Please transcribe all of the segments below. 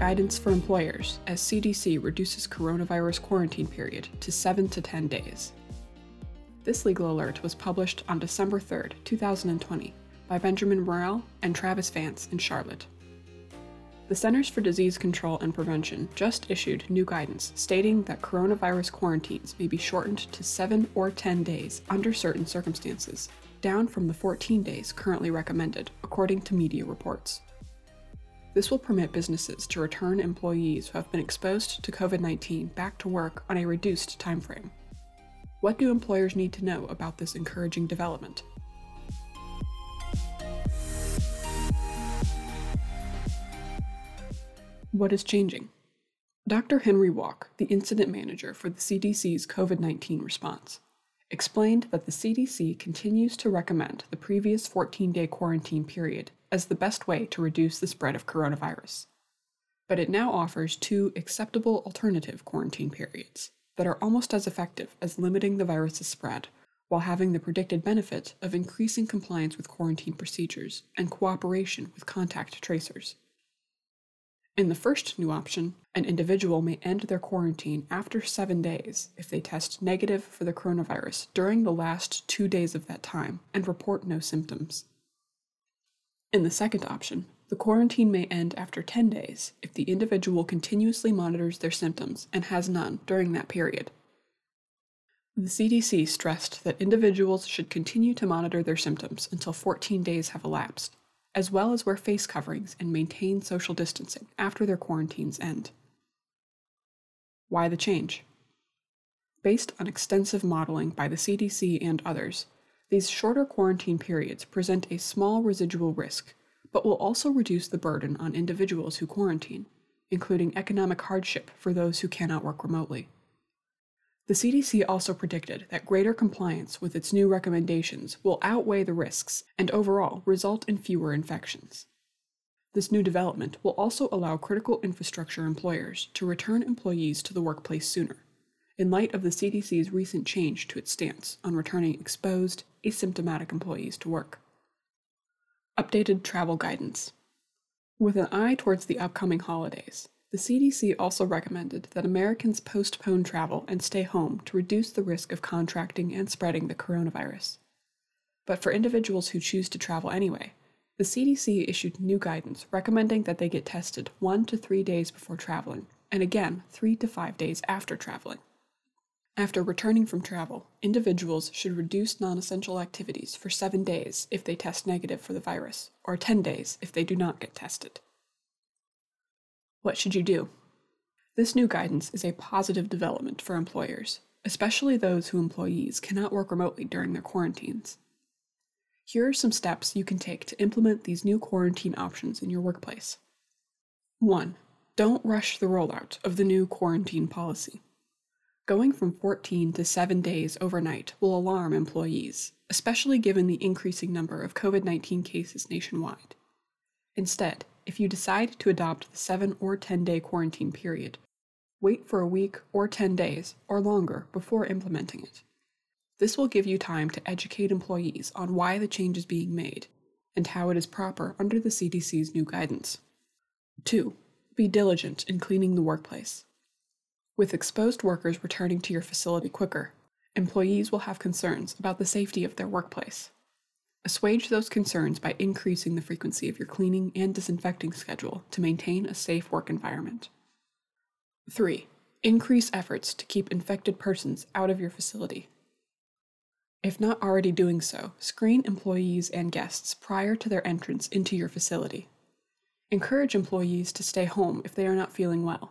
guidance for employers as CDC reduces coronavirus quarantine period to 7 to 10 days. This legal alert was published on December 3, 2020, by Benjamin Morel and Travis Vance in Charlotte. The Centers for Disease Control and Prevention just issued new guidance stating that coronavirus quarantines may be shortened to 7 or 10 days under certain circumstances, down from the 14 days currently recommended, according to media reports. This will permit businesses to return employees who have been exposed to COVID 19 back to work on a reduced timeframe. What do employers need to know about this encouraging development? What is changing? Dr. Henry Walke, the incident manager for the CDC's COVID 19 response, explained that the CDC continues to recommend the previous 14 day quarantine period as the best way to reduce the spread of coronavirus. But it now offers two acceptable alternative quarantine periods that are almost as effective as limiting the virus's spread while having the predicted benefit of increasing compliance with quarantine procedures and cooperation with contact tracers. In the first new option, an individual may end their quarantine after seven days if they test negative for the coronavirus during the last two days of that time and report no symptoms. In the second option, the quarantine may end after 10 days if the individual continuously monitors their symptoms and has none during that period. The CDC stressed that individuals should continue to monitor their symptoms until 14 days have elapsed as well as wear face coverings and maintain social distancing after their quarantines end. Why the change? Based on extensive modeling by the CDC and others, these shorter quarantine periods present a small residual risk, but will also reduce the burden on individuals who quarantine, including economic hardship for those who cannot work remotely. The CDC also predicted that greater compliance with its new recommendations will outweigh the risks and overall result in fewer infections. This new development will also allow critical infrastructure employers to return employees to the workplace sooner, in light of the CDC's recent change to its stance on returning exposed, asymptomatic employees to work. Updated travel guidance. With an eye towards the upcoming holidays, the CDC also recommended that Americans postpone travel and stay home to reduce the risk of contracting and spreading the coronavirus. But for individuals who choose to travel anyway, the CDC issued new guidance recommending that they get tested one to three days before traveling, and again three to five days after traveling. After returning from travel, individuals should reduce non essential activities for seven days if they test negative for the virus, or 10 days if they do not get tested. What should you do? This new guidance is a positive development for employers, especially those whose employees cannot work remotely during their quarantines. Here are some steps you can take to implement these new quarantine options in your workplace. 1. Don't rush the rollout of the new quarantine policy. Going from 14 to 7 days overnight will alarm employees, especially given the increasing number of COVID 19 cases nationwide. Instead, if you decide to adopt the 7 or 10 day quarantine period. Wait for a week or 10 days or longer before implementing it. This will give you time to educate employees on why the change is being made and how it is proper under the CDC's new guidance. 2. Be diligent in cleaning the workplace. With exposed workers returning to your facility quicker, employees will have concerns about the safety of their workplace. Assuage those concerns by increasing the frequency of your cleaning and disinfecting schedule to maintain a safe work environment. 3. Increase efforts to keep infected persons out of your facility. If not already doing so, screen employees and guests prior to their entrance into your facility. Encourage employees to stay home if they are not feeling well.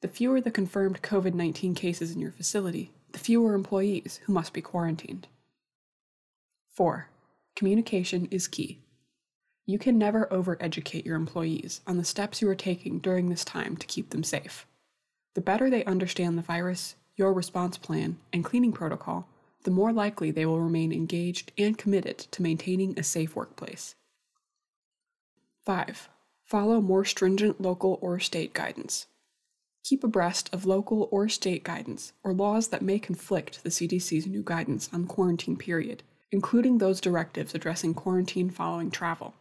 The fewer the confirmed COVID 19 cases in your facility, the fewer employees who must be quarantined. 4. Communication is key. You can never overeducate your employees on the steps you are taking during this time to keep them safe. The better they understand the virus, your response plan, and cleaning protocol, the more likely they will remain engaged and committed to maintaining a safe workplace. 5. Follow more stringent local or state guidance. Keep abreast of local or state guidance or laws that may conflict the CDC's new guidance on quarantine period including those directives addressing quarantine following travel.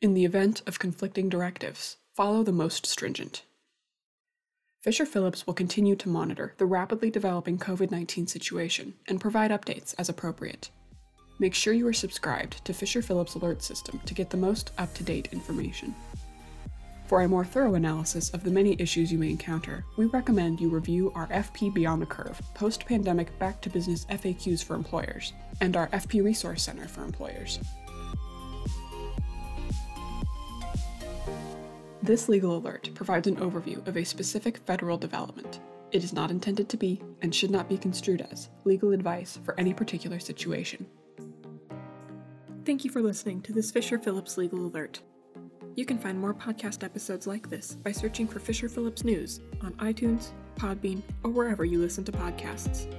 In the event of conflicting directives, follow the most stringent. Fisher Phillips will continue to monitor the rapidly developing COVID 19 situation and provide updates as appropriate. Make sure you are subscribed to Fisher Phillips Alert System to get the most up to date information. For a more thorough analysis of the many issues you may encounter, we recommend you review our FP Beyond the Curve post pandemic back to business FAQs for employers and our FP Resource Center for employers. This legal alert provides an overview of a specific federal development. It is not intended to be, and should not be construed as, legal advice for any particular situation. Thank you for listening to this Fisher Phillips Legal Alert. You can find more podcast episodes like this by searching for Fisher Phillips News on iTunes, Podbean, or wherever you listen to podcasts.